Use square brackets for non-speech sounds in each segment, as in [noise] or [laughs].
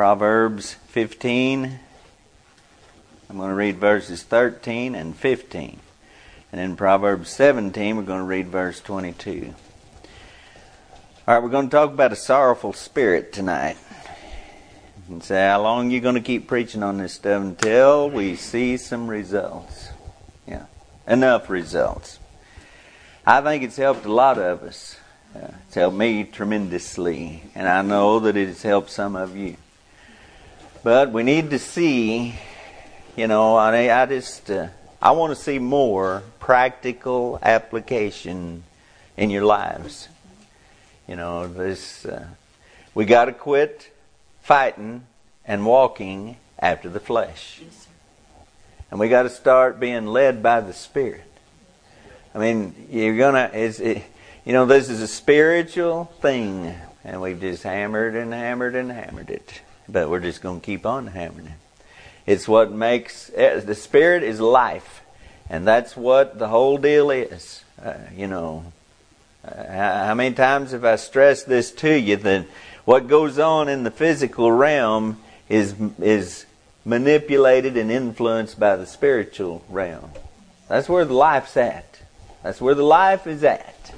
Proverbs 15. I'm going to read verses 13 and 15. And in Proverbs 17, we're going to read verse 22. All right, we're going to talk about a sorrowful spirit tonight. And say, how long are you going to keep preaching on this stuff until we see some results? Yeah, enough results. I think it's helped a lot of us. Uh, it's helped me tremendously, and I know that it has helped some of you. But we need to see, you know, I, I just, uh, I want to see more practical application in your lives. You know, this, uh, we got to quit fighting and walking after the flesh. And we got to start being led by the Spirit. I mean, you're gonna, it's, it, you know, this is a spiritual thing, and we've just hammered and hammered and hammered it but we're just going to keep on hammering it. It's what makes eh, the spirit is life, and that's what the whole deal is. Uh, you know, uh, how many times have I stressed this to you that what goes on in the physical realm is is manipulated and influenced by the spiritual realm. That's where the life's at. That's where the life is at.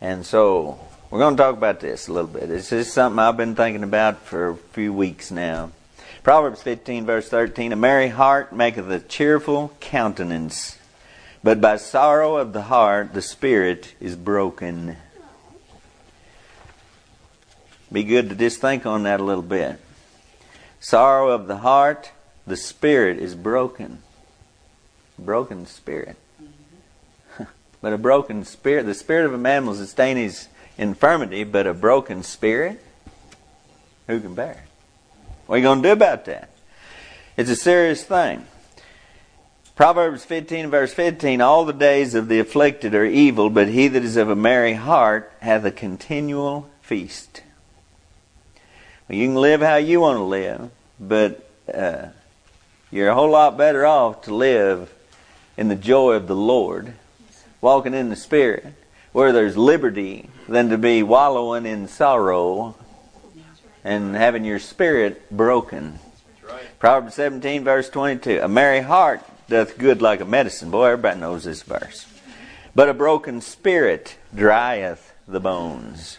And so we're going to talk about this a little bit. This is something I've been thinking about for a few weeks now. Proverbs 15, verse 13 A merry heart maketh a cheerful countenance, but by sorrow of the heart the spirit is broken. Be good to just think on that a little bit. Sorrow of the heart, the spirit is broken. Broken spirit. [laughs] but a broken spirit, the spirit of a man will sustain his infirmity, but a broken spirit, who can bear? It? What are you going to do about that? It's a serious thing. Proverbs 15, verse 15 All the days of the afflicted are evil, but he that is of a merry heart hath a continual feast. Well, you can live how you want to live, but uh, you're a whole lot better off to live in the joy of the Lord, walking in the Spirit, where there's liberty than to be wallowing in sorrow and having your spirit broken. Proverbs 17, verse 22. A merry heart doth good like a medicine. Boy, everybody knows this verse. But a broken spirit drieth the bones.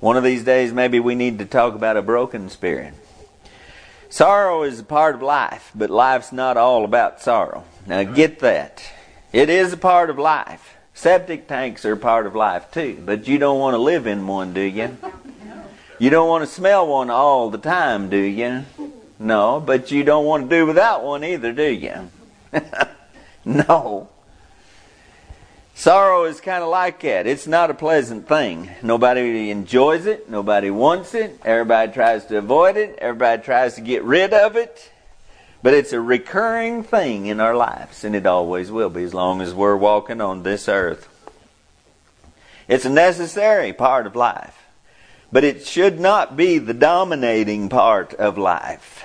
One of these days, maybe we need to talk about a broken spirit. Sorrow is a part of life, but life's not all about sorrow. Now, get that. It is a part of life. Septic tanks are part of life too, but you don't want to live in one, do you? You don't want to smell one all the time, do you? No, but you don't want to do without one either, do you? [laughs] no. Sorrow is kind of like that. It's not a pleasant thing. Nobody enjoys it. Nobody wants it. Everybody tries to avoid it. Everybody tries to get rid of it. But it's a recurring thing in our lives, and it always will be as long as we're walking on this earth. It's a necessary part of life, but it should not be the dominating part of life.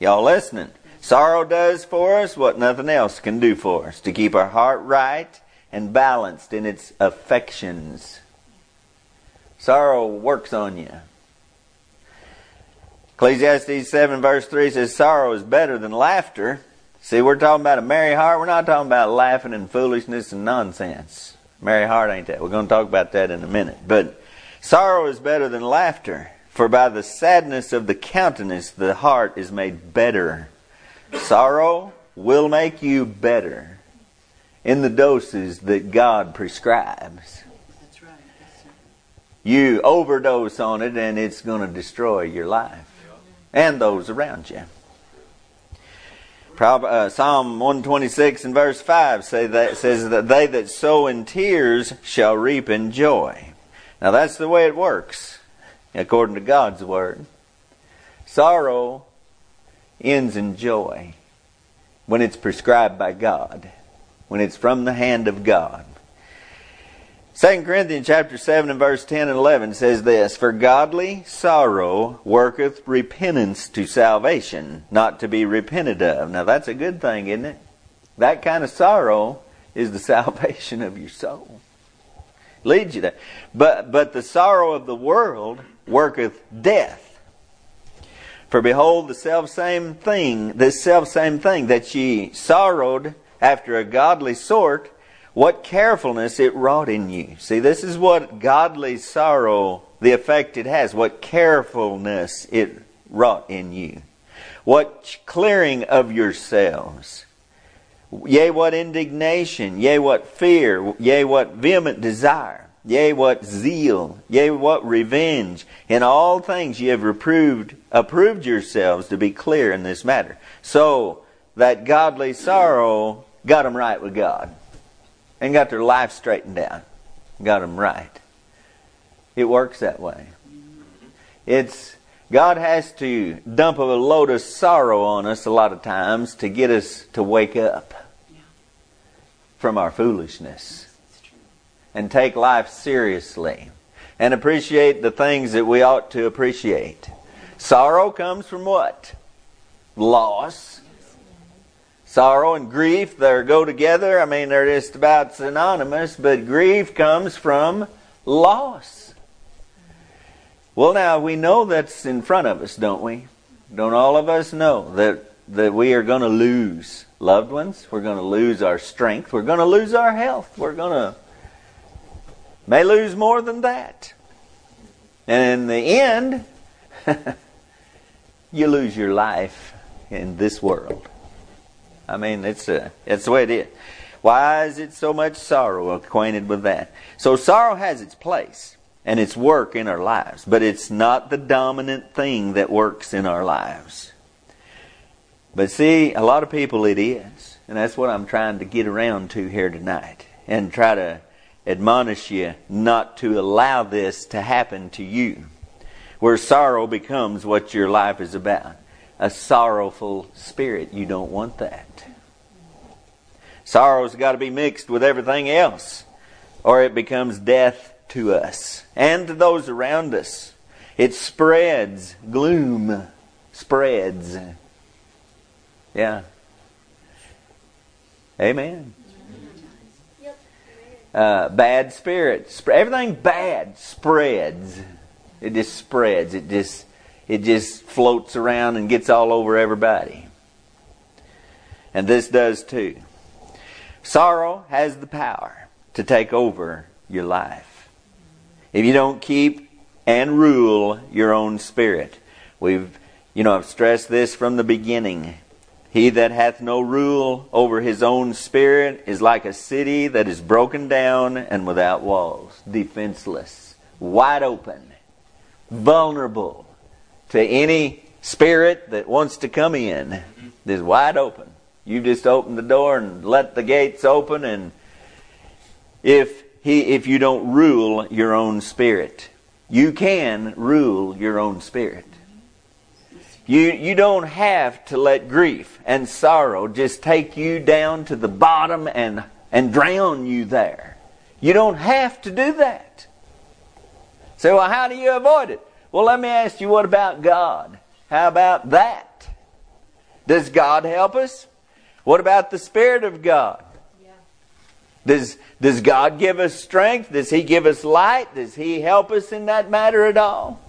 Y'all listening? Sorrow does for us what nothing else can do for us to keep our heart right and balanced in its affections. Sorrow works on you. Ecclesiastes 7 verse 3 says, Sorrow is better than laughter. See, we're talking about a merry heart. We're not talking about laughing and foolishness and nonsense. Merry heart ain't that. We're going to talk about that in a minute. But sorrow is better than laughter. For by the sadness of the countenance, the heart is made better. Sorrow will make you better in the doses that God prescribes. That's right. You overdose on it and it's going to destroy your life and those around you. Uh, Psalm 126 and verse 5 say that, says that they that sow in tears shall reap in joy. Now that's the way it works, according to God's word. Sorrow ends in joy when it's prescribed by God, when it's from the hand of God. 2 Corinthians chapter 7 and verse 10 and 11 says this, For godly sorrow worketh repentance to salvation, not to be repented of. Now that's a good thing, isn't it? That kind of sorrow is the [laughs] salvation of your soul. Leads you there. But, but the sorrow of the world worketh death. For behold, the self same thing, this self same thing that ye sorrowed after a godly sort, what carefulness it wrought in you. See, this is what godly sorrow, the effect it has, what carefulness it wrought in you. What clearing of yourselves. Yea, what indignation. Yea, what fear. Yea, what vehement desire. Yea, what zeal. Yea, what revenge. In all things ye have reproved, approved yourselves to be clear in this matter. So that godly sorrow got them right with God and got their life straightened out, got them right. It works that way. It's God has to dump a load of sorrow on us a lot of times to get us to wake up from our foolishness and take life seriously and appreciate the things that we ought to appreciate. Sorrow comes from what? Loss. Sorrow and grief, they go together. I mean, they're just about synonymous, but grief comes from loss. Well, now we know that's in front of us, don't we? Don't all of us know that, that we are going to lose loved ones? We're going to lose our strength. We're going to lose our health. We're going to, may lose more than that. And in the end, [laughs] you lose your life in this world. I mean, it's a, uh, it's the way it is. Why is it so much sorrow acquainted with that? So sorrow has its place and its work in our lives, but it's not the dominant thing that works in our lives. But see, a lot of people it is, and that's what I'm trying to get around to here tonight and try to admonish you not to allow this to happen to you, where sorrow becomes what your life is about a sorrowful spirit. You don't want that. Sorrow's got to be mixed with everything else, or it becomes death to us and to those around us. It spreads, gloom spreads. Yeah. Amen. Uh, bad spirits. Everything bad spreads. It just spreads. It just it just floats around and gets all over everybody. And this does too. Sorrow has the power to take over your life. If you don't keep and rule your own spirit. We've, you know, I've stressed this from the beginning. He that hath no rule over his own spirit is like a city that is broken down and without walls, defenseless, wide open, vulnerable to any spirit that wants to come in. Is wide open. You just open the door and let the gates open and if he if you don't rule your own spirit, you can rule your own spirit. You you don't have to let grief and sorrow just take you down to the bottom and and drown you there. You don't have to do that. So well, how do you avoid it? Well, let me ask you, what about God? How about that? Does God help us? What about the Spirit of God? Yeah. Does, does God give us strength? Does He give us light? Does He help us in that matter at all?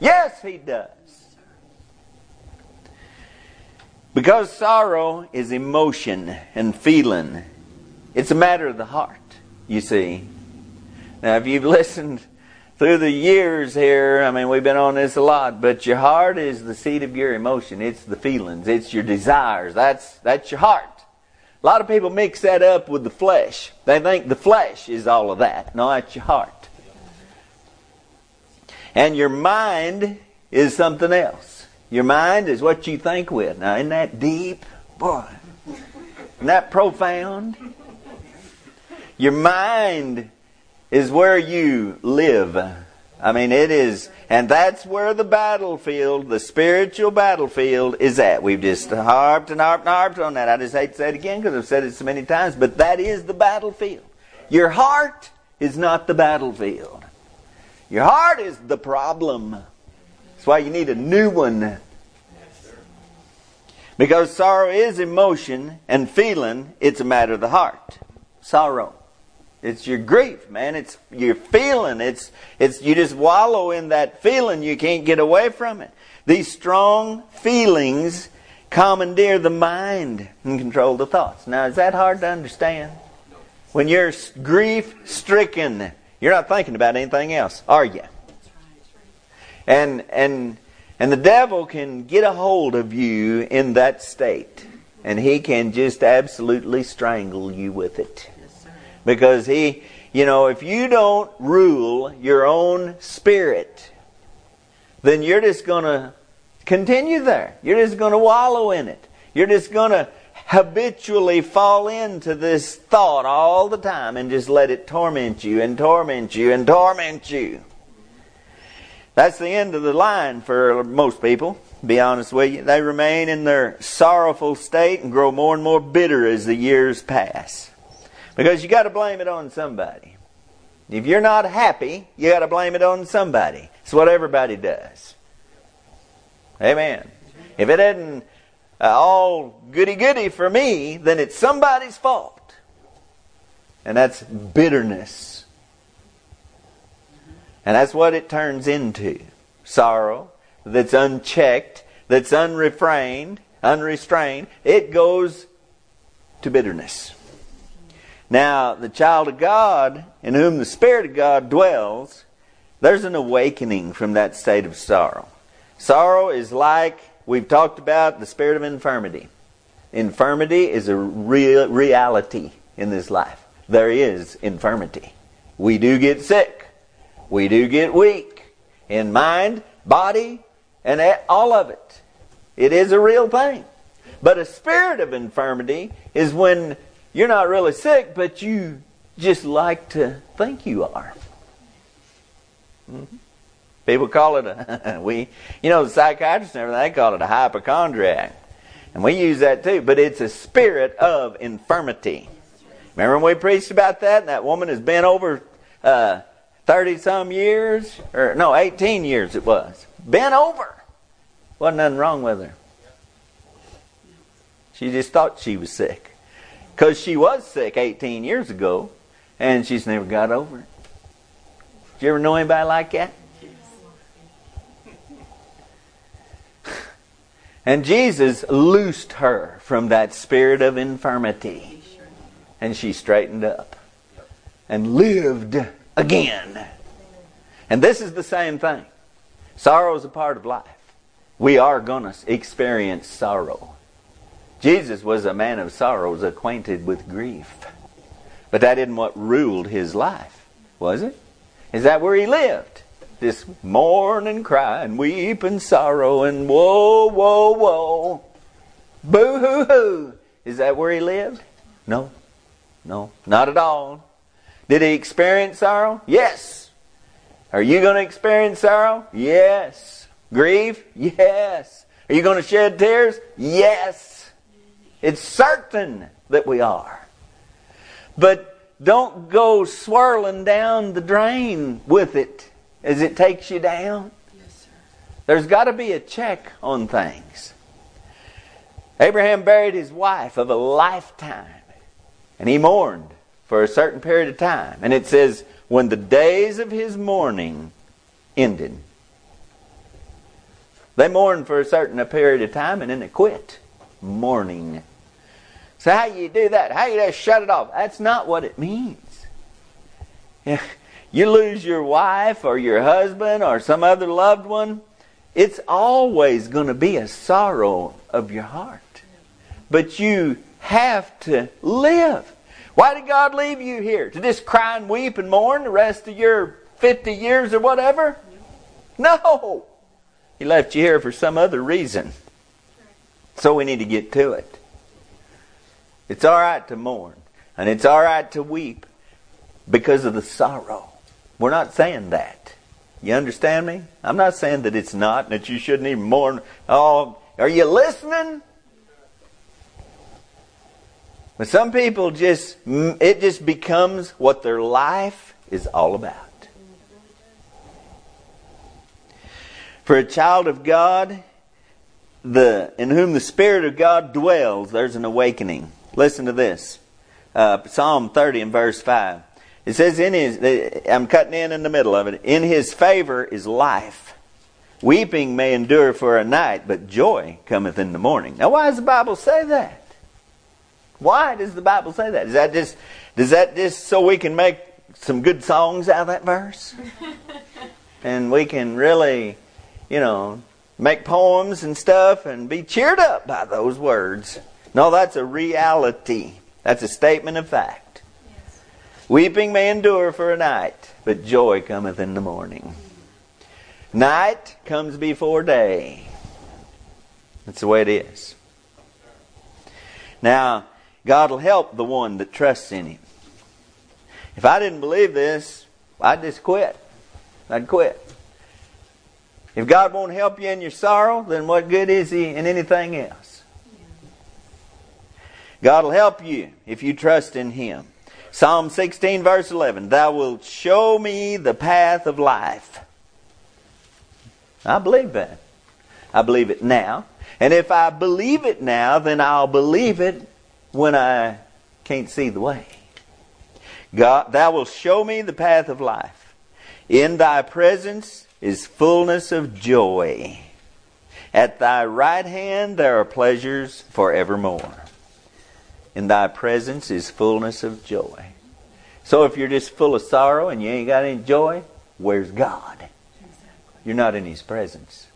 Yes, He does. Because sorrow is emotion and feeling, it's a matter of the heart, you see. Now, if you've [laughs] listened through the years here, I mean, we've been on this a lot, but your heart is the seat of your emotion. It's the feelings. It's your desires. That's, that's your heart. A lot of people mix that up with the flesh. They think the flesh is all of that. No, that's your heart. And your mind is something else. Your mind is what you think with. Now, isn't that deep? Boy, isn't that profound? Your mind is where you live. I mean, it is, and that's where the battlefield, the spiritual battlefield, is at. We've just harped and harped and harped on that. I just hate to say it again because I've said it so many times, but that is the battlefield. Your heart is not the battlefield. Your heart is the problem. That's why you need a new one. Because sorrow is emotion and feeling, it's a matter of the heart. Sorrow. It's your grief, man. It's your feeling. It's, it's, you just wallow in that feeling. You can't get away from it. These strong feelings commandeer the mind and control the thoughts. Now, is that hard to understand? When you're grief stricken, you're not thinking about anything else, are you? And, and, and the devil can get a hold of you in that state. And he can just absolutely strangle you with it. Because he, you know, if you don't rule your own spirit, then you're just going to continue there. You're just going to wallow in it. You're just going to habitually fall into this thought all the time and just let it torment you and torment you and torment you. That's the end of the line for most people, be honest with you. They remain in their sorrowful state and grow more and more bitter as the years pass. Because you got to blame it on somebody. If you're not happy, you got to blame it on somebody. It's what everybody does. Amen. If it isn't uh, all goody goody for me, then it's somebody's fault. And that's bitterness. And that's what it turns into sorrow that's unchecked, that's unrefrained, unrestrained. It goes to bitterness. Now, the child of God, in whom the Spirit of God dwells, there's an awakening from that state of sorrow. Sorrow is like we've talked about the spirit of infirmity. Infirmity is a real reality in this life. There is infirmity. We do get sick. We do get weak in mind, body, and all of it. It is a real thing. But a spirit of infirmity is when you're not really sick, but you just like to think you are. Mm-hmm. People call it a [laughs] we you know the psychiatrists and everything they call it a hypochondriac. And we use that too, but it's a spirit of infirmity. Remember when we preached about that? And that woman has been over uh, 30 some years, or no, 18 years it was. Bent over. Wasn't nothing wrong with her. She just thought she was sick. Because she was sick 18 years ago, and she's never got over it. Did you ever know anybody like that? [laughs] And Jesus loosed her from that spirit of infirmity. And she straightened up and lived again. And this is the same thing. Sorrow is a part of life. We are going to experience sorrow. Jesus was a man of sorrows, acquainted with grief. But that isn't what ruled his life, was it? Is that where he lived? This mourn and cry and weep and sorrow and woe, woe, woe. Boo hoo hoo. Is that where he lived? No. No, not at all. Did he experience sorrow? Yes. Are you going to experience sorrow? Yes. Grief? Yes. Are you going to shed tears? Yes. It's certain that we are. But don't go swirling down the drain with it as it takes you down. Yes, There's got to be a check on things. Abraham buried his wife of a lifetime, and he mourned for a certain period of time. And it says, when the days of his mourning ended, they mourned for a certain period of time and then they quit mourning. So how you do that? How you just shut it off? That's not what it means. You lose your wife or your husband or some other loved one, it's always going to be a sorrow of your heart. But you have to live. Why did God leave you here? To just cry and weep and mourn the rest of your 50 years or whatever? No. He left you here for some other reason. So we need to get to it. It's all right to mourn, and it's all right to weep because of the sorrow. We're not saying that. You understand me? I'm not saying that it's not, and that you shouldn't even mourn. Oh, are you listening? But some people just, mm, it just becomes what their life is all about. For a child of God, the in whom the Spirit of God dwells, there's an awakening. Listen to this. Uh, Psalm 30 and verse 5. It says in his, I'm cutting in in the middle of it. In his favor is life. Weeping may endure for a night, but joy cometh in the morning. Now, why does the Bible say that? Why does the Bible say that? Is that just, does that just so we can make some good songs out of that verse? [laughs] and we can really, you know, make poems and stuff and be cheered up by those words. No, that's a reality. That's a statement of fact. Yes. Weeping may endure for a night, but joy cometh in the morning. Night comes before day. That's the way it is. Now, God will help the one that trusts in Him. If I didn't believe this, I'd just quit. I'd quit. If God won't help you in your sorrow, then what good is He in anything else? God will help you if you trust in Him. Psalm 16, verse 11 Thou wilt show me the path of life. I believe that. I believe it now. And if I believe it now, then I'll believe it when I can't see the way. God, thou wilt show me the path of life. In thy presence is fullness of joy. At thy right hand there are pleasures forevermore. In thy presence is fullness of joy. So if you're just full of sorrow and you ain't got any joy, where's God? You're not in his presence.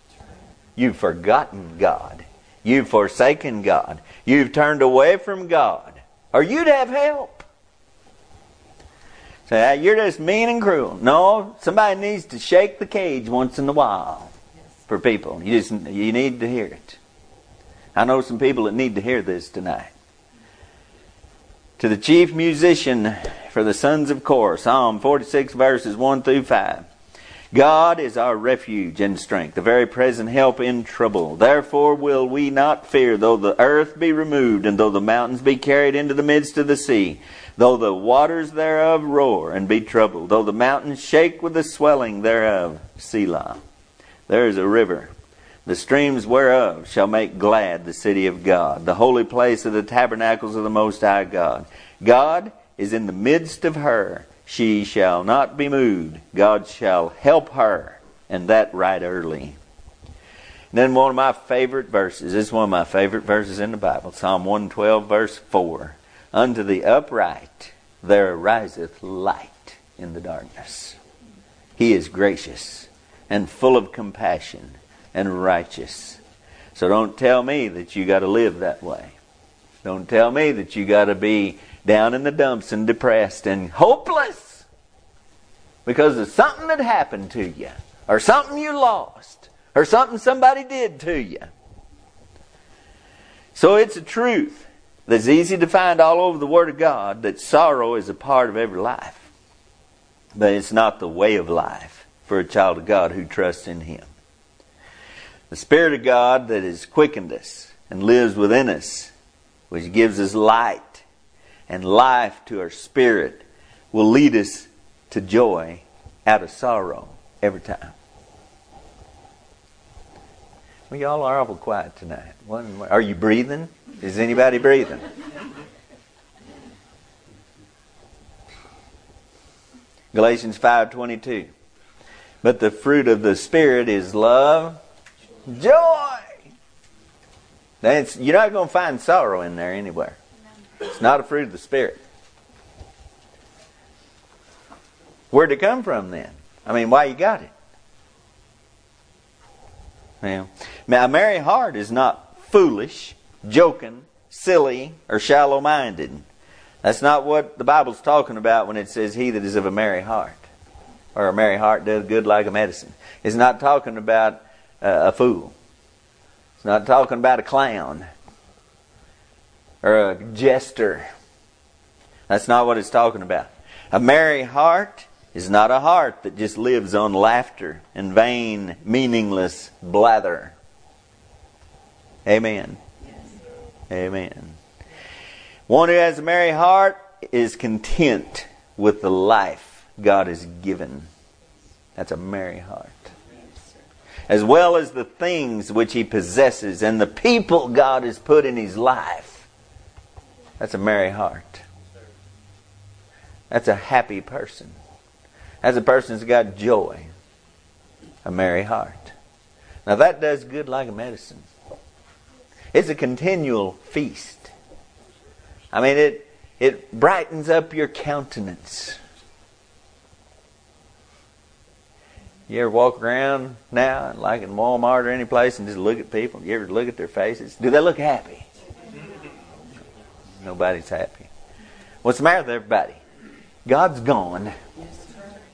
You've forgotten God. You've forsaken God. You've turned away from God. Or you'd have help. Say, you're just mean and cruel. No, somebody needs to shake the cage once in a while for people. You just you need to hear it. I know some people that need to hear this tonight. To the chief musician for the sons of Korah, Psalm 46 verses 1 through 5. God is our refuge and strength, the very present help in trouble. Therefore will we not fear, though the earth be removed, and though the mountains be carried into the midst of the sea, though the waters thereof roar and be troubled, though the mountains shake with the swelling thereof. Selah. There is a river, the streams whereof shall make glad the city of God, the holy place of the tabernacles of the Most High God. God is in the midst of her she shall not be moved. God shall help her, and that right early. And then one of my favorite verses, this is one of my favorite verses in the Bible, Psalm 112, verse 4. Unto the upright there ariseth light in the darkness. He is gracious and full of compassion and righteous. So don't tell me that you got to live that way. Don't tell me that you got to be down in the dumps and depressed and hopeless because of something that happened to you or something you lost or something somebody did to you. So it's a truth that's easy to find all over the Word of God that sorrow is a part of every life. But it's not the way of life for a child of God who trusts in Him. The Spirit of God that has quickened us and lives within us, which gives us light and life to our spirit will lead us to joy out of sorrow every time. Well, y'all are awful quiet tonight. Are you breathing? Is anybody breathing? Galatians 5:22. But the fruit of the spirit is love, joy. You're not going to find sorrow in there anywhere. It's not a fruit of the Spirit. Where'd it come from then? I mean, why you got it? Now, a merry heart is not foolish, joking, silly, or shallow minded. That's not what the Bible's talking about when it says, He that is of a merry heart. Or a merry heart does good like a medicine. It's not talking about a fool. It's not talking about a clown or a jester. That's not what it's talking about. A merry heart is not a heart that just lives on laughter and vain, meaningless blather. Amen. Amen. One who has a merry heart is content with the life God has given. That's a merry heart. As well as the things which he possesses and the people God has put in his life. That's a merry heart. That's a happy person. That's a person that's got joy, a merry heart. Now that does good like a medicine. It's a continual feast. I mean, it it brightens up your countenance. You ever walk around now, like in Walmart or any place, and just look at people? You ever look at their faces? Do they look happy? Nobody's happy. What's the matter with everybody? God's gone.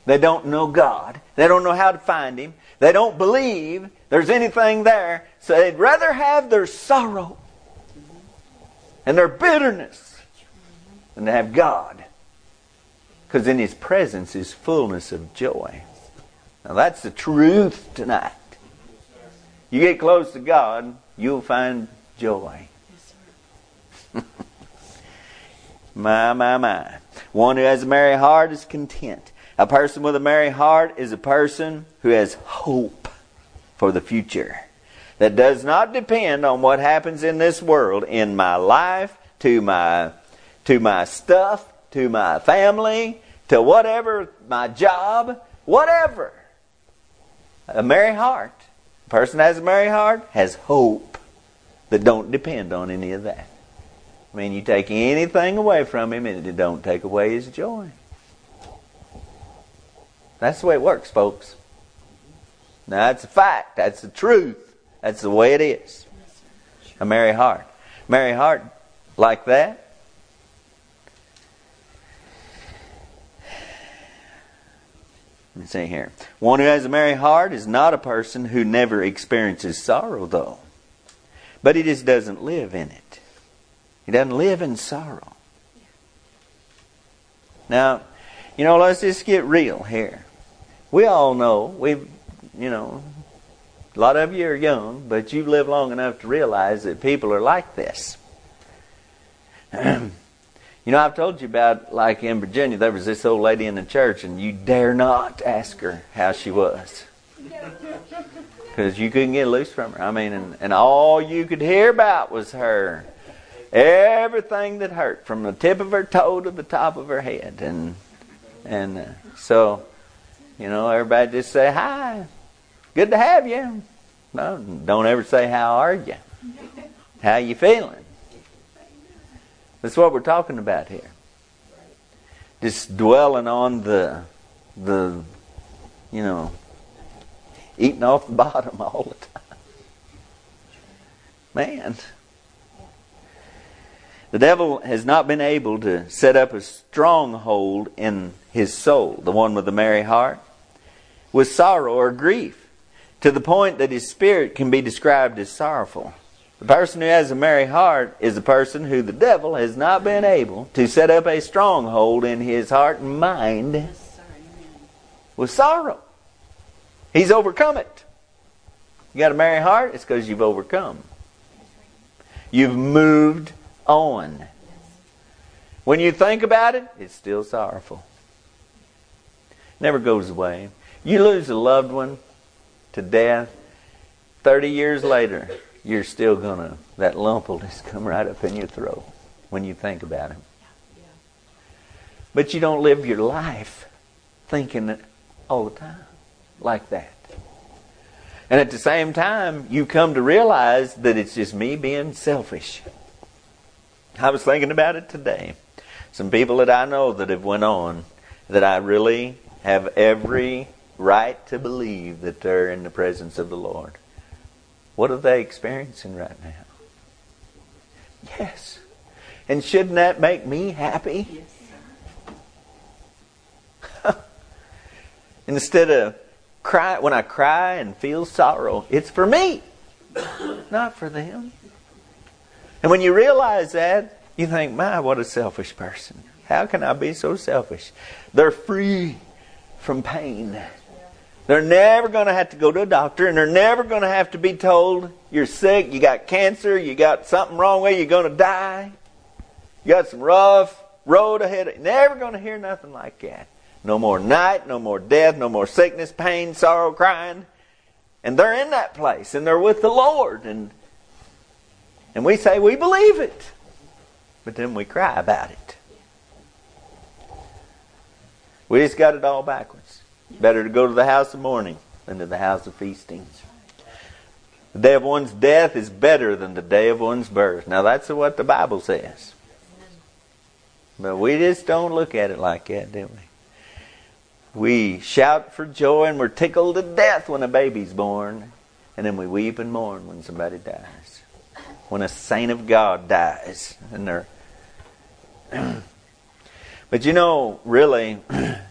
They don't know God. They don't know how to find Him. They don't believe there's anything there. So they'd rather have their sorrow and their bitterness than to have God. Because in His presence is fullness of joy. Now that's the truth tonight. You get close to God, you'll find joy. [laughs] my, my, my. One who has a merry heart is content. A person with a merry heart is a person who has hope for the future. That does not depend on what happens in this world, in my life, to my, to my stuff, to my family, to whatever, my job, whatever. A merry heart, a person that has a merry heart has hope that don't depend on any of that. I mean, you take anything away from him and it don't take away his joy. That's the way it works, folks. Now, that's a fact. That's the truth. That's the way it is. A merry heart. Merry heart like that. Let me see here. One who has a merry heart is not a person who never experiences sorrow, though. But he just doesn't live in it. He doesn't live in sorrow. Now, you know, let's just get real here. We all know, we've, you know, a lot of you are young, but you've lived long enough to realize that people are like this. [clears throat] you know, I've told you about, like in Virginia, there was this old lady in the church, and you dare not ask her how she was. Because you couldn't get loose from her. I mean, and, and all you could hear about was her. Everything that hurt from the tip of her toe to the top of her head. And and uh, so you know everybody just say hi. Good to have you. No don't ever say how are you? How you feeling that's what we're talking about here. Just dwelling on the the you know eating off the [laughs] bottom all the time. Man. The devil has not been able to set up a stronghold in his soul, the one with the merry heart, with sorrow or grief, to the point that his spirit can be described as sorrowful. The person who has a merry heart is a person who the devil has not been able to set up a stronghold in his heart and mind with sorrow. He's overcome it. You got a merry heart? It's because you've overcome. You've moved on. When you think about it, it's still sorrowful. Never goes away. You lose a loved one to death, 30 years later, you're still going to, that lump will just come right up in your throat when you think about him. But you don't live your life thinking all the time like that. And at the same time, you come to realize that it's just me being selfish. I was thinking about it today. Some people that I know that have went on that I really have every right to believe that they're in the presence of the Lord. What are they experiencing right now? Yes. And shouldn't that make me happy? Yes. [laughs] Instead of cry when I cry and feel sorrow, it's for me, [coughs] not for them. And when you realize that, you think, my, what a selfish person. How can I be so selfish? They're free from pain. They're never going to have to go to a doctor, and they're never going to have to be told you're sick, you got cancer, you got something wrong with you, you're going to die. You got some rough road ahead. Never going to hear nothing like that. No more night, no more death, no more sickness, pain, sorrow, crying. And they're in that place, and they're with the Lord, and and we say we believe it, but then we cry about it. We just got it all backwards. Better to go to the house of mourning than to the house of feastings. The day of one's death is better than the day of one's birth. Now that's what the Bible says. But we just don't look at it like that, do we? We shout for joy and we're tickled to death when a baby's born. And then we weep and mourn when somebody dies. When a saint of God dies. And they're [clears throat] but you know, really, [clears throat]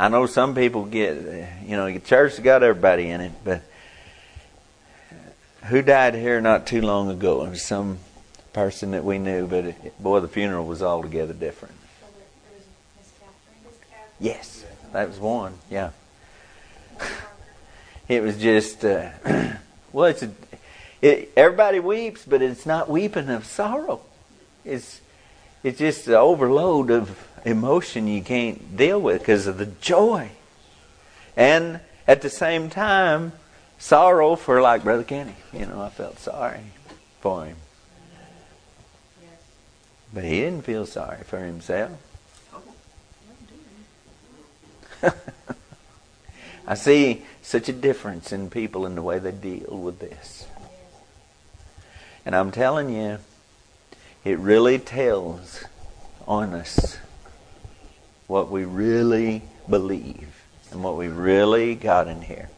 I know some people get, you know, the church got everybody in it, but who died here not too long ago? It was some person that we knew, but it, boy, the funeral was altogether different. Yes, that was one. Yeah, [laughs] it was just uh, [clears throat] well, it's a, it, everybody weeps, but it's not weeping of sorrow. It's it's just an overload of emotion you can't deal with because of the joy, and at the same time, sorrow for like Brother Kenny. You know, I felt sorry for him. But he didn't feel sorry for himself. [laughs] I see such a difference in people in the way they deal with this. And I'm telling you, it really tells on us what we really believe and what we really got in here.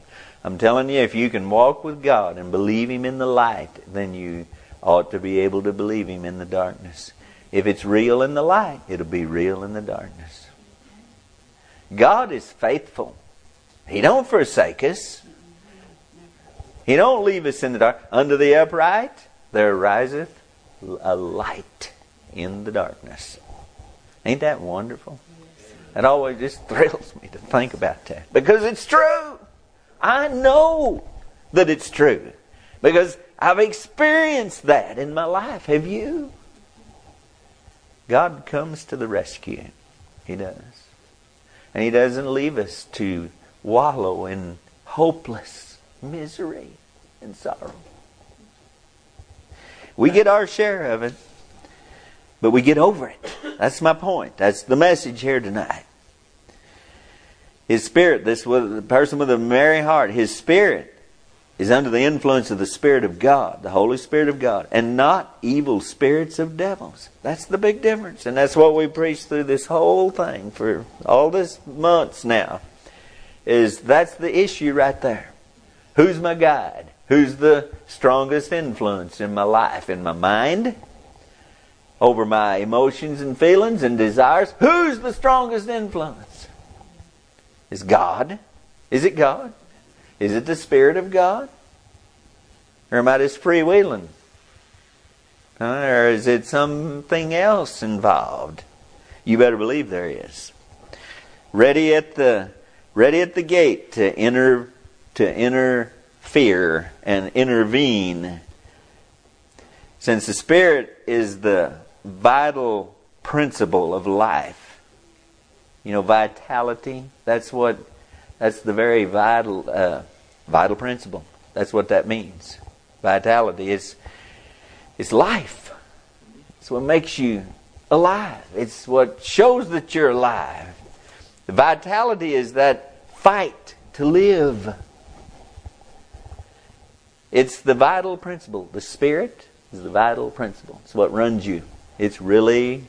I'm telling you, if you can walk with God and believe Him in the light, then you ought to be able to believe Him in the darkness. If it's real in the light, it'll be real in the darkness. God is faithful. He don't forsake us. He don't leave us in the dark. Under the upright there riseth a light in the darkness. Ain't that wonderful? It always just [laughs] thrills me to think about that because it's true. I know that it's true because I've experienced that in my life. Have you? God comes to the rescue. He does. And He doesn't leave us to wallow in hopeless misery and sorrow. We get our share of it, but we get over it. That's my point. That's the message here tonight. His spirit, this the person with a merry heart, his spirit is under the influence of the Spirit of God, the Holy Spirit of God, and not evil spirits of devils. That's the big difference. And that's what we preach through this whole thing for all this months now. Is that's the issue right there. Who's my guide? Who's the strongest influence in my life, in my mind, over my emotions and feelings and desires? Who's the strongest influence? Is God? Is it God? Is it the Spirit of God? Or am I just freewheeling? Or is it something else involved? You better believe there is. Ready at the ready at the gate to enter to interfere and intervene. Since the Spirit is the vital principle of life. You know, vitality, that's what that's the very vital uh, Vital principle. That's what that means. Vitality is it's life. It's what makes you alive. It's what shows that you're alive. The vitality is that fight to live. It's the vital principle. The spirit is the vital principle. It's what runs you. It's really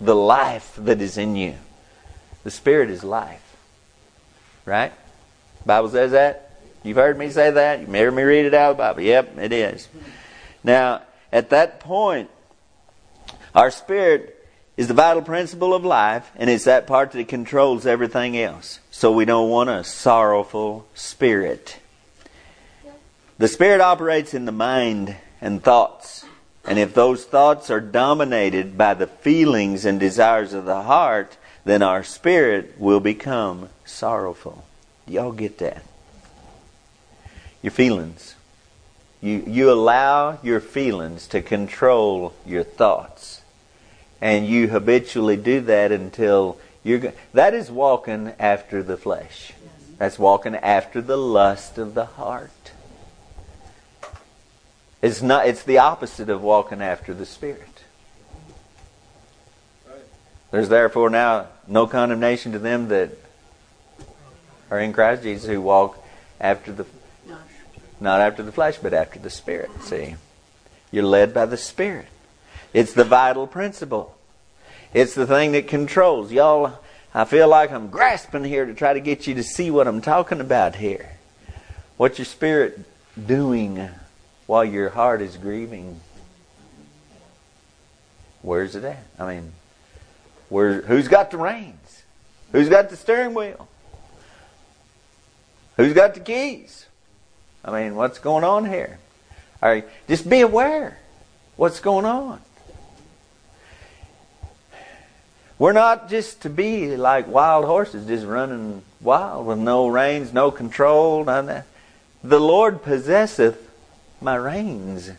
the life that is in you. The spirit is life. Right? Bible says that. You've heard me say that. You've heard me read it out of the Bible. Yep, it is. Now, at that point, our spirit is the vital principle of life, and it's that part that controls everything else. So we don't want a sorrowful spirit. The spirit operates in the mind and thoughts. And if those thoughts are dominated by the feelings and desires of the heart, then our spirit will become sorrowful. Y'all get that? Your feelings. You, you allow your feelings to control your thoughts. And you habitually do that until you're that is walking after the flesh. That's walking after the lust of the heart. It's not it's the opposite of walking after the spirit. There's therefore now no condemnation to them that are in Christ Jesus who walk after the not after the flesh, but after the Spirit. See? You're led by the Spirit. It's the vital principle. It's the thing that controls. Y'all, I feel like I'm grasping here to try to get you to see what I'm talking about here. What's your spirit doing while your heart is grieving? Where's it at? I mean, where, who's got the reins? Who's got the steering wheel? Who's got the keys? I mean, what's going on here? All right, just be aware what's going on. We're not just to be like wild horses, just running wild with no reins, no control, none that. The Lord possesseth my reins.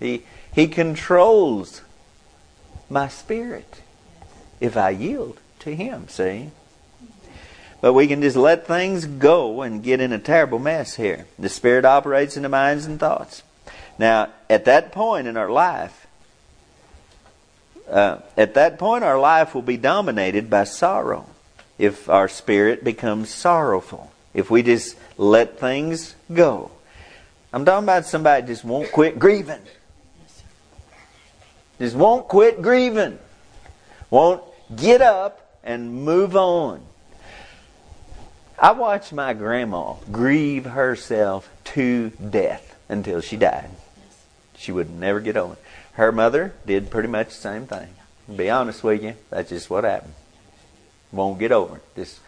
He He controls my spirit if I yield to Him. See. But we can just let things go and get in a terrible mess here. The Spirit operates in the minds and thoughts. Now, at that point in our life, uh, at that point, our life will be dominated by sorrow if our spirit becomes sorrowful. If we just let things go. I'm talking about somebody just won't quit grieving. Just won't quit grieving. Won't get up and move on. I watched my grandma grieve herself to death until she died. She would never get over it. Her mother did pretty much the same thing. Be honest with you, that's just what happened. Won't get over it. Just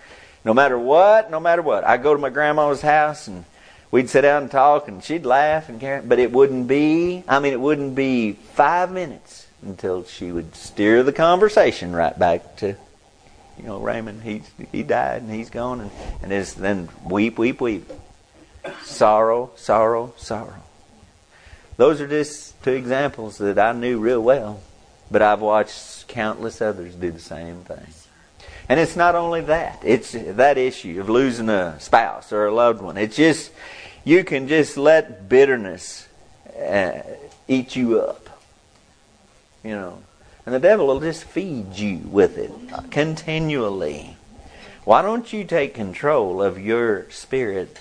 no matter what, no matter what. I go to my grandma's house and we'd sit down and talk and she'd laugh and care, but it wouldn't be I mean it wouldn't be five minutes until she would steer the conversation right back to you know, Raymond, he he died and he's gone, and and it's then weep, weep, weep, sorrow, sorrow, sorrow. Those are just two examples that I knew real well, but I've watched countless others do the same thing. And it's not only that; it's that issue of losing a spouse or a loved one. It's just you can just let bitterness uh, eat you up. You know, and the devil will just feed you with it continually. Why don't you take control of your spirit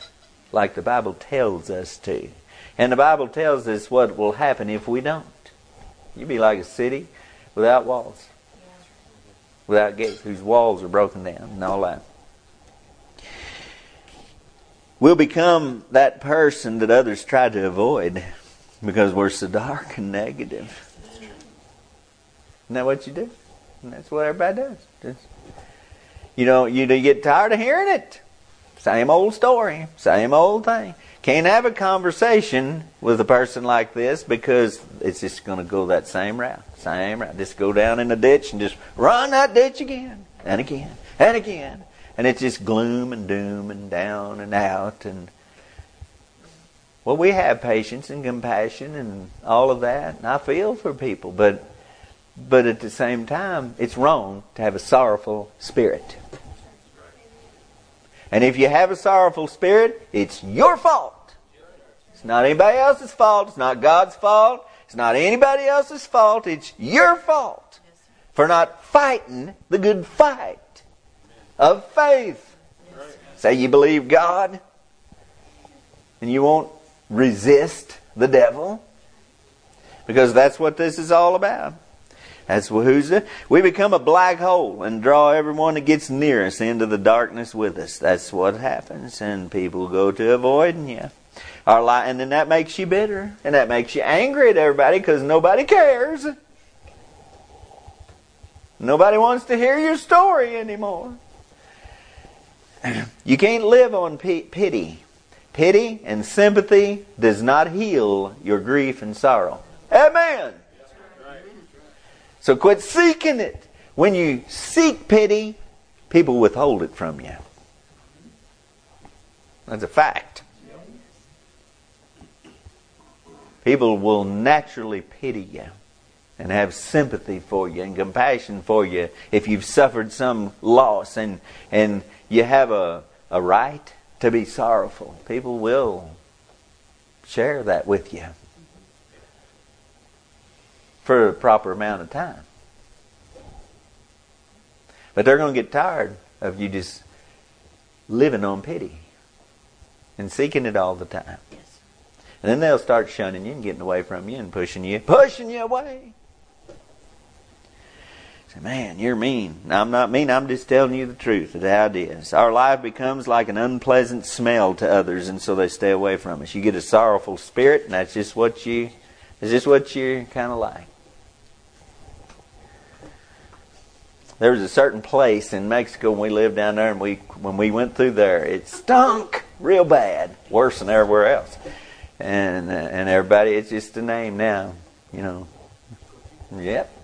like the Bible tells us to? And the Bible tells us what will happen if we don't. You'd be like a city without walls, without gates, whose walls are broken down and all that. We'll become that person that others try to avoid because we're so dark and negative. Isn't that what you do? And that's what everybody does. Just, you know, you, get tired of hearing it. Same old story, same old thing. Can't have a conversation with a person like this because it's just going to go that same route, same route. Just go down in the ditch and just run that ditch again and again and again, and it's just gloom and doom and down and out and. Well, we have patience and compassion and all of that, and I feel for people, but but at the same time, it's wrong to have a sorrowful spirit. And if you have a sorrowful spirit, it's your fault. It's not anybody else's fault. It's not God's fault. It's not anybody else's fault. It's your fault for not fighting the good fight of faith. Say you believe God and you won't resist the devil because that's what this is all about. That's who's it. We become a black hole and draw everyone that gets near us into the darkness with us. That's what happens, and people go to avoiding you. Our li- and then that makes you bitter, and that makes you angry at everybody because nobody cares. Nobody wants to hear your story anymore. [clears throat] You can't live on pity. Pity and sympathy does not heal your grief and sorrow. Amen. So quit seeking it. When you seek pity, people withhold it from you. That's a fact. People will naturally pity you and have sympathy for you and compassion for you if you've suffered some loss and, and you have a, a right to be sorrowful. People will share that with you for a proper amount of time. But they're going to get tired of you just living on pity and seeking it all the time. And then they'll start shunning you and getting away from you and pushing you, pushing you away. Say, man, you're mean. I'm not mean. I'm just telling you the truth of how it is. Our life becomes like an unpleasant smell to others, and so they stay away from us. You get a sorrowful spirit, and that's just what you, it's just what you're kind of like. There was a certain place in Mexico when we lived down there, and we when we went through there, it stunk real bad, worse than everywhere else. And and everybody, it's just a name now, you know. Yep,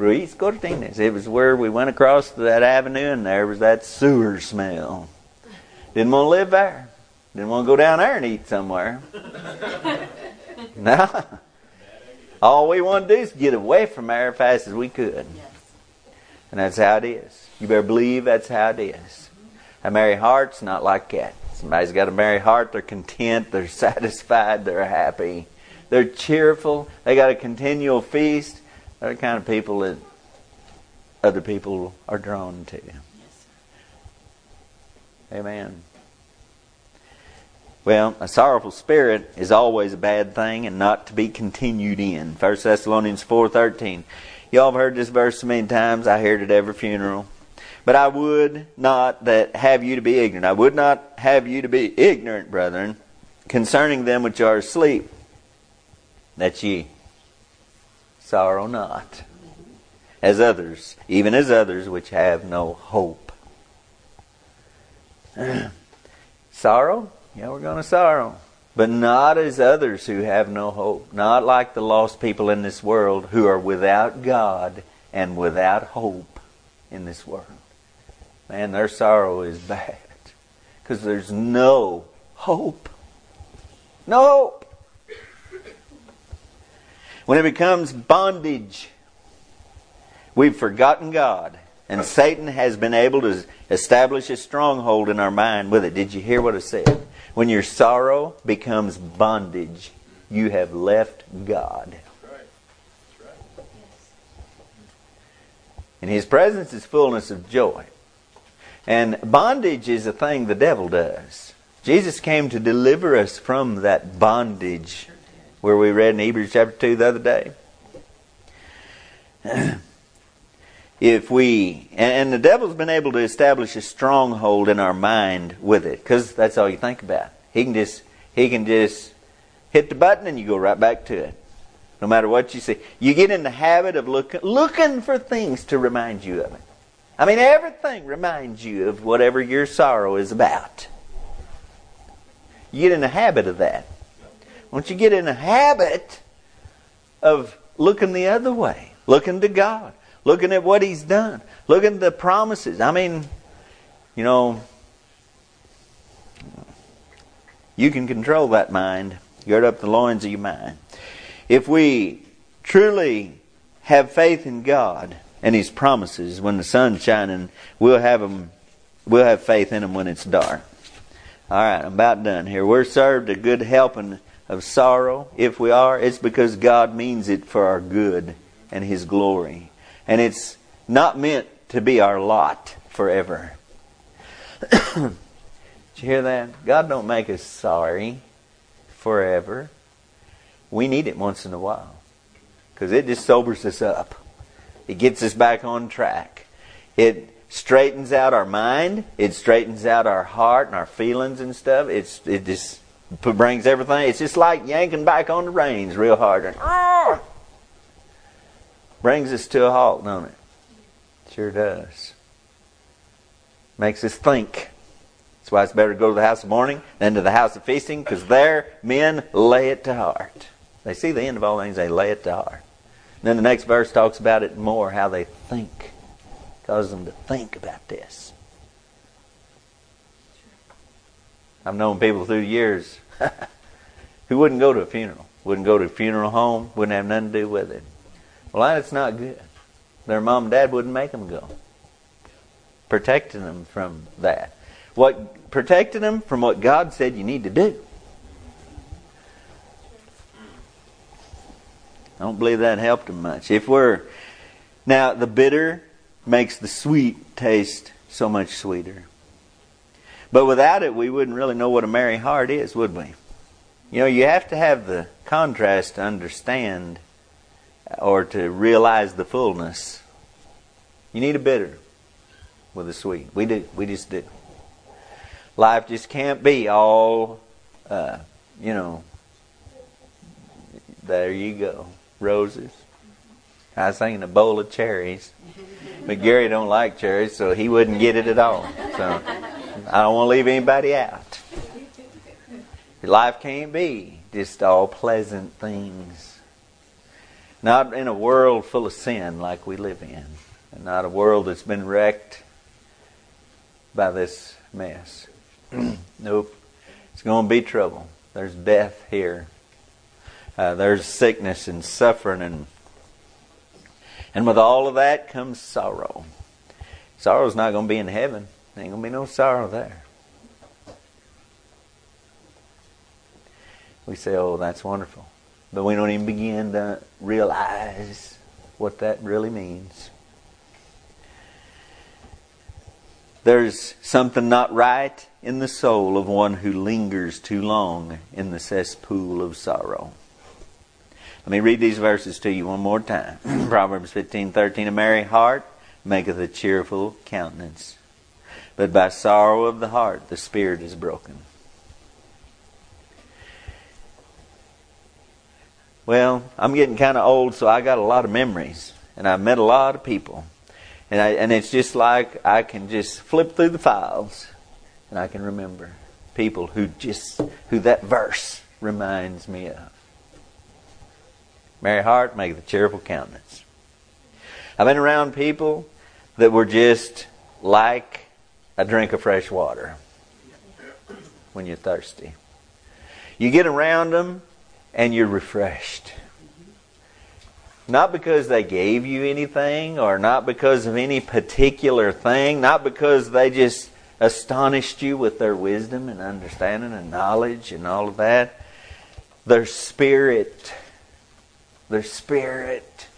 Ruiz Cortines. It was where we went across that avenue, and there was that sewer smell. Didn't want to live there. Didn't want to go down there and eat somewhere. [laughs] no. All we wanted to do is get away from there as fast as we could. And that's how it is. You better believe that's how it is. A merry heart's not like that. Somebody's got a merry heart, they're content, they're [laughs] satisfied, they're happy, they're cheerful, they got a continual feast. They're the kind of people that other people are drawn to. Yes. Amen. Well, a sorrowful spirit is always a bad thing and not to be continued in. 1 Thessalonians 4.13. Y'all have heard this verse so many times. I heard it at every funeral. But I would not that have you to be ignorant. I would not have you to be ignorant, brethren, concerning them which are asleep, that ye sorrow not, as others, even as others which have no hope. [clears throat] sorrow? Yeah, we're going to sorrow. But not as others who have no hope. Not like the lost people in this world who are without God and without hope in this world. Man, their sorrow is bad. Because there's no hope. No hope. When it becomes bondage, we've forgotten God. And Satan has been able to establish a stronghold in our mind with it. Did you hear what I said? When your sorrow becomes bondage, you have left God. In His presence is fullness of joy. And bondage is a thing the devil does. Jesus came to deliver us from that bondage where we read in Hebrews chapter 2 the other day. [clears throat] if we, and the devil's been able to establish a stronghold in our mind with it, because that's all you think about. He can just, he can just hit the button and you go right back to it. No matter what you see. You get in the habit of looking, looking for things to remind you of it. I mean, everything reminds you of whatever your sorrow is about. You get in the habit of that. Once you get in the habit of looking the other way, looking to God, looking at what He's done, looking at the promises. I mean, you know, you can control that mind. Gird up the loins of your mind. If we truly have faith in God and His promises, when the sun's shining, we'll have them. We'll have faith in them when it's dark. All right, I'm about done here. We're served a good helping of sorrow. If we are, it's because God means it for our good and His glory. And it's not meant to be our lot forever. [coughs] Did you hear that? God don't make us sorry forever. We need it once in a while because it just sobers us up. It gets us back on track. It straightens out our mind. It straightens out our heart and our feelings and stuff. It's it just brings everything. It's just like yanking back on the reins real hard and ah, brings us to a halt, don't it? Sure does. Makes us think. That's why it's better to go to the house of mourning than to the house of feasting, because there men lay it to heart. They see the end of all things, they lay it to heart. And then the next verse talks about it more, how they think. Causes them to think about this. I've known people through the years [laughs] who wouldn't go to a funeral, wouldn't go to a funeral home, wouldn't have nothing to do with it. Well, that's not good. Their mom and dad wouldn't make them go. Protecting them from that. What protecting them from what God said you need to do. I don't believe that helped them much. If we're now the bitter makes the sweet taste so much sweeter. But without it, we wouldn't really know what a merry heart is, would we? You know, you have to have the contrast to understand or to realize the fullness. You need a bitter with a sweet. We do. We just do. Life just can't be all, uh, you know, there you go, roses. I was thinking a bowl of cherries. But Gary don't like cherries, so he wouldn't get it at all. So I don't want to leave anybody out. Life can't be just all pleasant things. Not in a world full of sin like we live in. And not a world that's been wrecked by this mess. [clears throat] nope. It's going to be trouble. There's death here. Uh, there's sickness and suffering and and with all of that comes sorrow. Sorrow's not going to be in heaven. Ain't to be no sorrow there. We say, oh, that's wonderful. But we don't even begin to realize what that really means. There's something not right in the soul of one who lingers too long in the cesspool of sorrow. Let me read these verses to you one more time. [clears throat] Proverbs 15:13 A merry heart maketh a cheerful countenance, but by sorrow of the heart the spirit is broken. Well, I'm getting kind of old, so I got a lot of memories, and I've met a lot of people, and I, and it's just like I can just flip through the files, and I can remember people who just who that verse reminds me of. Merry heart, make the cheerful countenance. I've been around people that were just like a drink of fresh water when you're thirsty. You get around them and you're refreshed. Not because they gave you anything or not because of any particular thing, not because they just astonished you with their wisdom and understanding and knowledge and all of that. Their spirit their spirit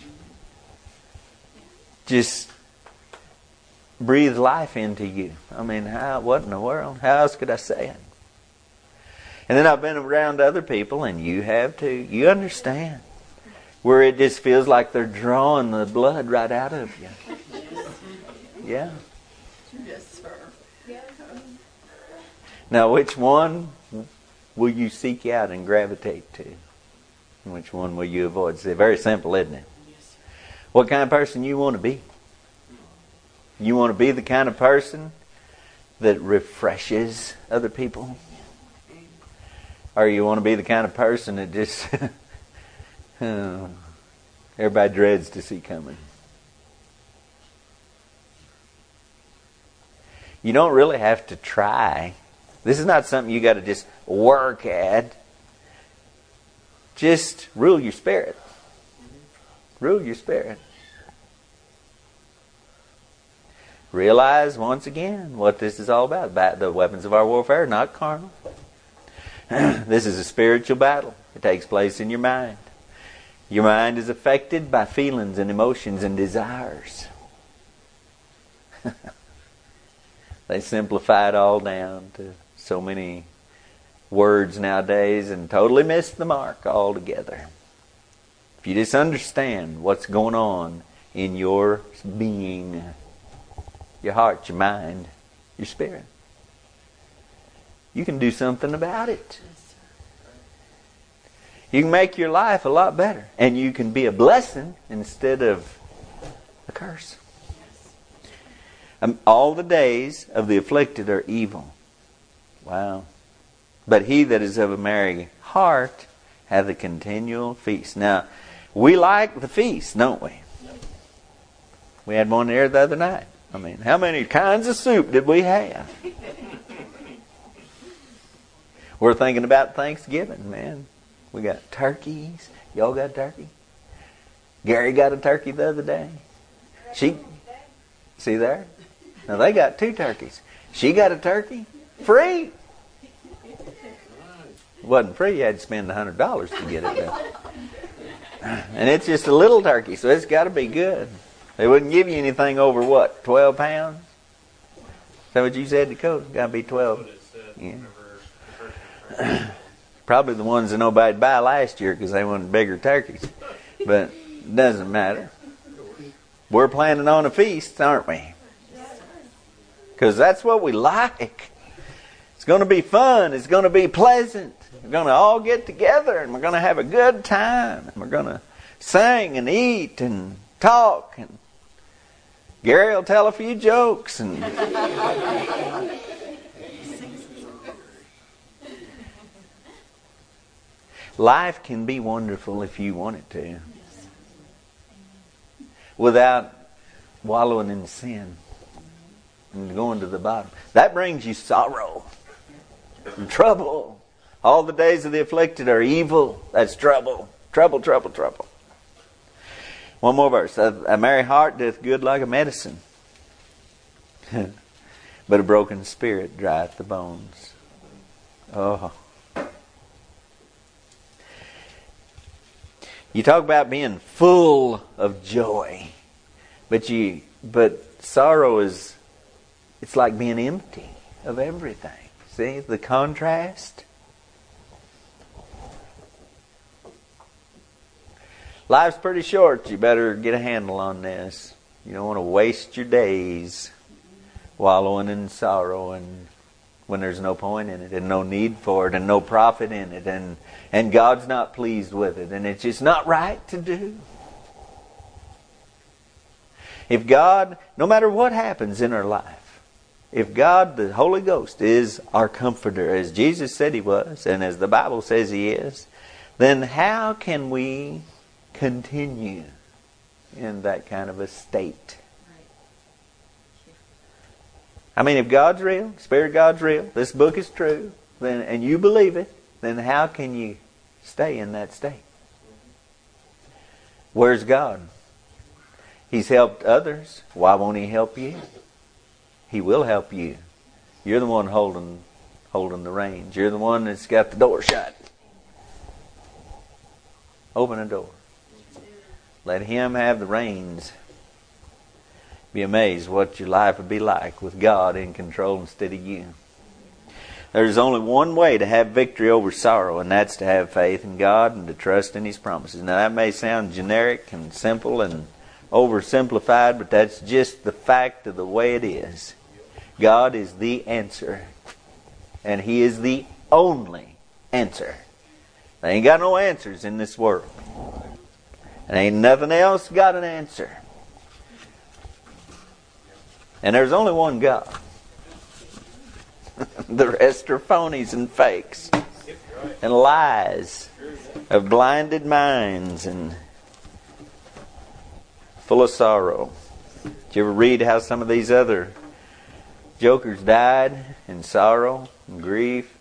just breathe life into you. I mean, how, what in the world? How else could I say it? And then I've been around other people, and you have too. You understand. Where it just feels like they're drawing the blood right out of you. Yeah. Yes, sir. Now, which one will you seek out and gravitate to? Which one will you avoid? It's very simple, isn't it? What kind of person you want to be? You want to be the kind of person that refreshes other people? Or you want to be the kind of person that just [laughs] everybody dreads to see coming? You don't really have to try. This is not something you got to just work at. Just rule your spirit. Rule your spirit. Realize once again what this is all about. The weapons of our warfare are not carnal. [clears throat] this is a spiritual battle. It takes place in your mind. Your mind is affected by feelings and emotions and desires. [laughs] they simplify it all down to so many words nowadays and totally miss the mark altogether. If you just understand what's going on in your being, your heart, your mind, your spirit, you can do something about it. You can make your life a lot better. And you can be a blessing instead of a curse. Um, all the days of the afflicted are evil. Wow. But he that is of a merry heart hath a continual feast. Now, we like the feast, don't we? We had one there the other night. I mean, how many kinds of soup did we have? We're thinking about Thanksgiving, man. We got turkeys. Y'all got turkey? Gary got a turkey the other day. She, see there? Now they got two turkeys. She got a turkey free. Wasn't free. You had to spend a hundred dollars to get it. And it's just a little turkey, so it's got to be good. They wouldn't give you anything over what, 12 pounds? Is that what you said, Dakota? Got to be 12. Yeah. [clears throat] Probably the ones that nobody'd buy last year because they wanted bigger turkeys. But it doesn't matter. We're planning on a feast, aren't we? Because that's what we like. It's going to be fun. It's going to be pleasant. We're going to all get together and we're going to have a good time. And we're going to sing and eat and talk. And Gary will tell a few jokes. And life can be wonderful if you want it to, without wallowing in sin and going to the bottom. That brings you sorrow and trouble. All the days of the afflicted are evil. That's trouble. Trouble, trouble, trouble. One more verse. A, merry heart doeth good like a medicine, [laughs] but a broken spirit drieth the bones. Oh. You talk about being full of joy, but you but sorrow is it's like being empty of everything. See the contrast? Life's pretty short. You better get a handle on this. You don't want to waste your days wallowing in sorrow and when there's no point in it and no need for it and no profit in it and and God's not pleased with it and it's just not right to do. If God, no matter what happens in our life, if God, the Holy Ghost, is our comforter, as Jesus said He was, and as the Bible says He is, then how can we continue in that kind of a state. I mean, if God's real, Spirit God's real, this book is true, then and you believe it, then how can you stay in that state? Where's God? He's helped others. Why won't He help you? He will help you. You're the one holding holding the reins. You're the one that's got the door shut. Open the door. Let Him have the reins. Be amazed what your life would be like with God in control instead of you. There's only one way to have victory over sorrow, and that's to have faith in God and to trust in His promises. Now, that may sound generic and simple and oversimplified, but that's just the fact of the way it is. God is the answer, and He is the only answer. They ain't got no answers in this world. And ain't nothing else got an answer. And there's only one God. [laughs] the rest are phonies and fakes and lies of blinded minds and full of sorrow. Did you ever read how some of these other jokers died in sorrow and grief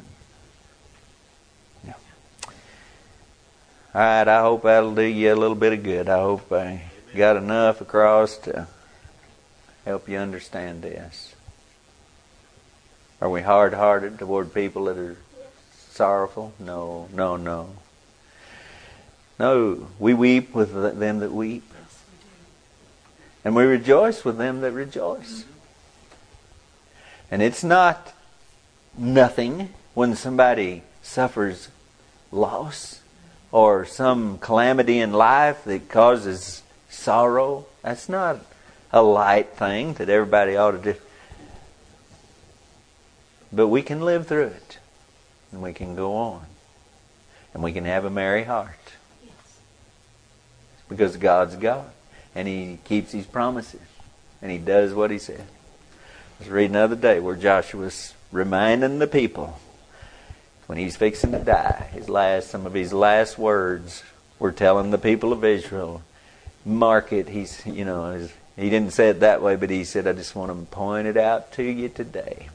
All right, I hope that'll do you a little bit of good. I hope I got enough across to help you understand this. Are we hard hearted toward people that are sorrowful? No, no, no. No, we weep with them that weep. And we rejoice with them that rejoice. And it's not nothing when somebody suffers loss or some calamity in life that causes sorrow. That's not a light thing that everybody ought to do. But we can live through it. And we can go on. And we can have a merry heart. Because God's God. And He keeps His promises. And He does what He said. I was reading the other day where Joshua's reminding the people when he's fixing to die, his last, some of his last words were telling the people of Israel, mark it. He's, you know, he didn't say it that way, but he said, I just want to point it out to you today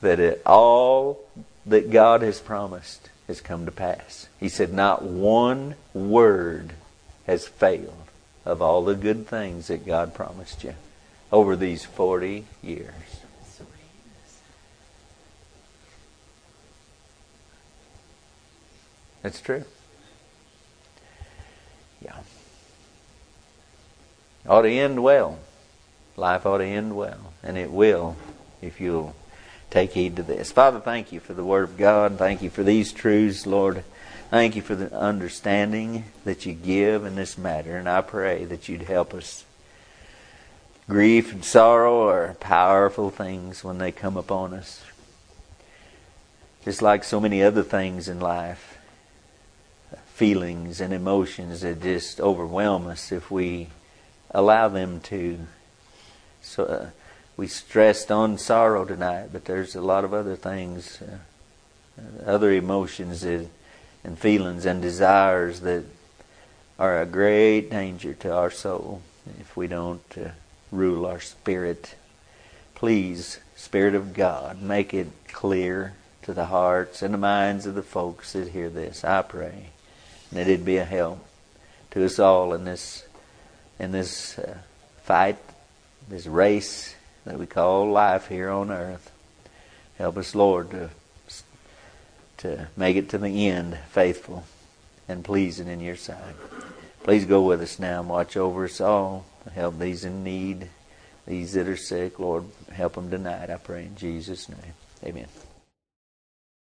that it, all that God has promised has come to pass. He said, not one word has failed of all the good things that God promised you over these 40 years. That's true. Yeah. ought to end well. Life ought to end well, and it will if you'll take heed to this. Father, thank you for the Word of God. Thank you for these truths, Lord. Thank you for the understanding that you give in this matter, and I pray that you'd help us. Grief and sorrow are powerful things when they come upon us. Just like so many other things in life, feelings and emotions that just overwhelm us if we allow them to. So uh, we stressed on sorrow tonight, but there's a lot of other things, uh, other emotions that, and feelings and desires that are a great danger to our soul if we don't uh, rule our spirit. Please, Spirit of God, make it clear to the hearts and the minds of the folks that hear this. I pray that it'd be a help to us all in this in this uh, fight, this race that we call life here on earth. Help us, Lord, to to make it to the end faithful and pleasing in your sight. Please go with us now and watch over us all. Help these in need, these that are sick, Lord. Help them tonight, I pray in Jesus' name. Amen.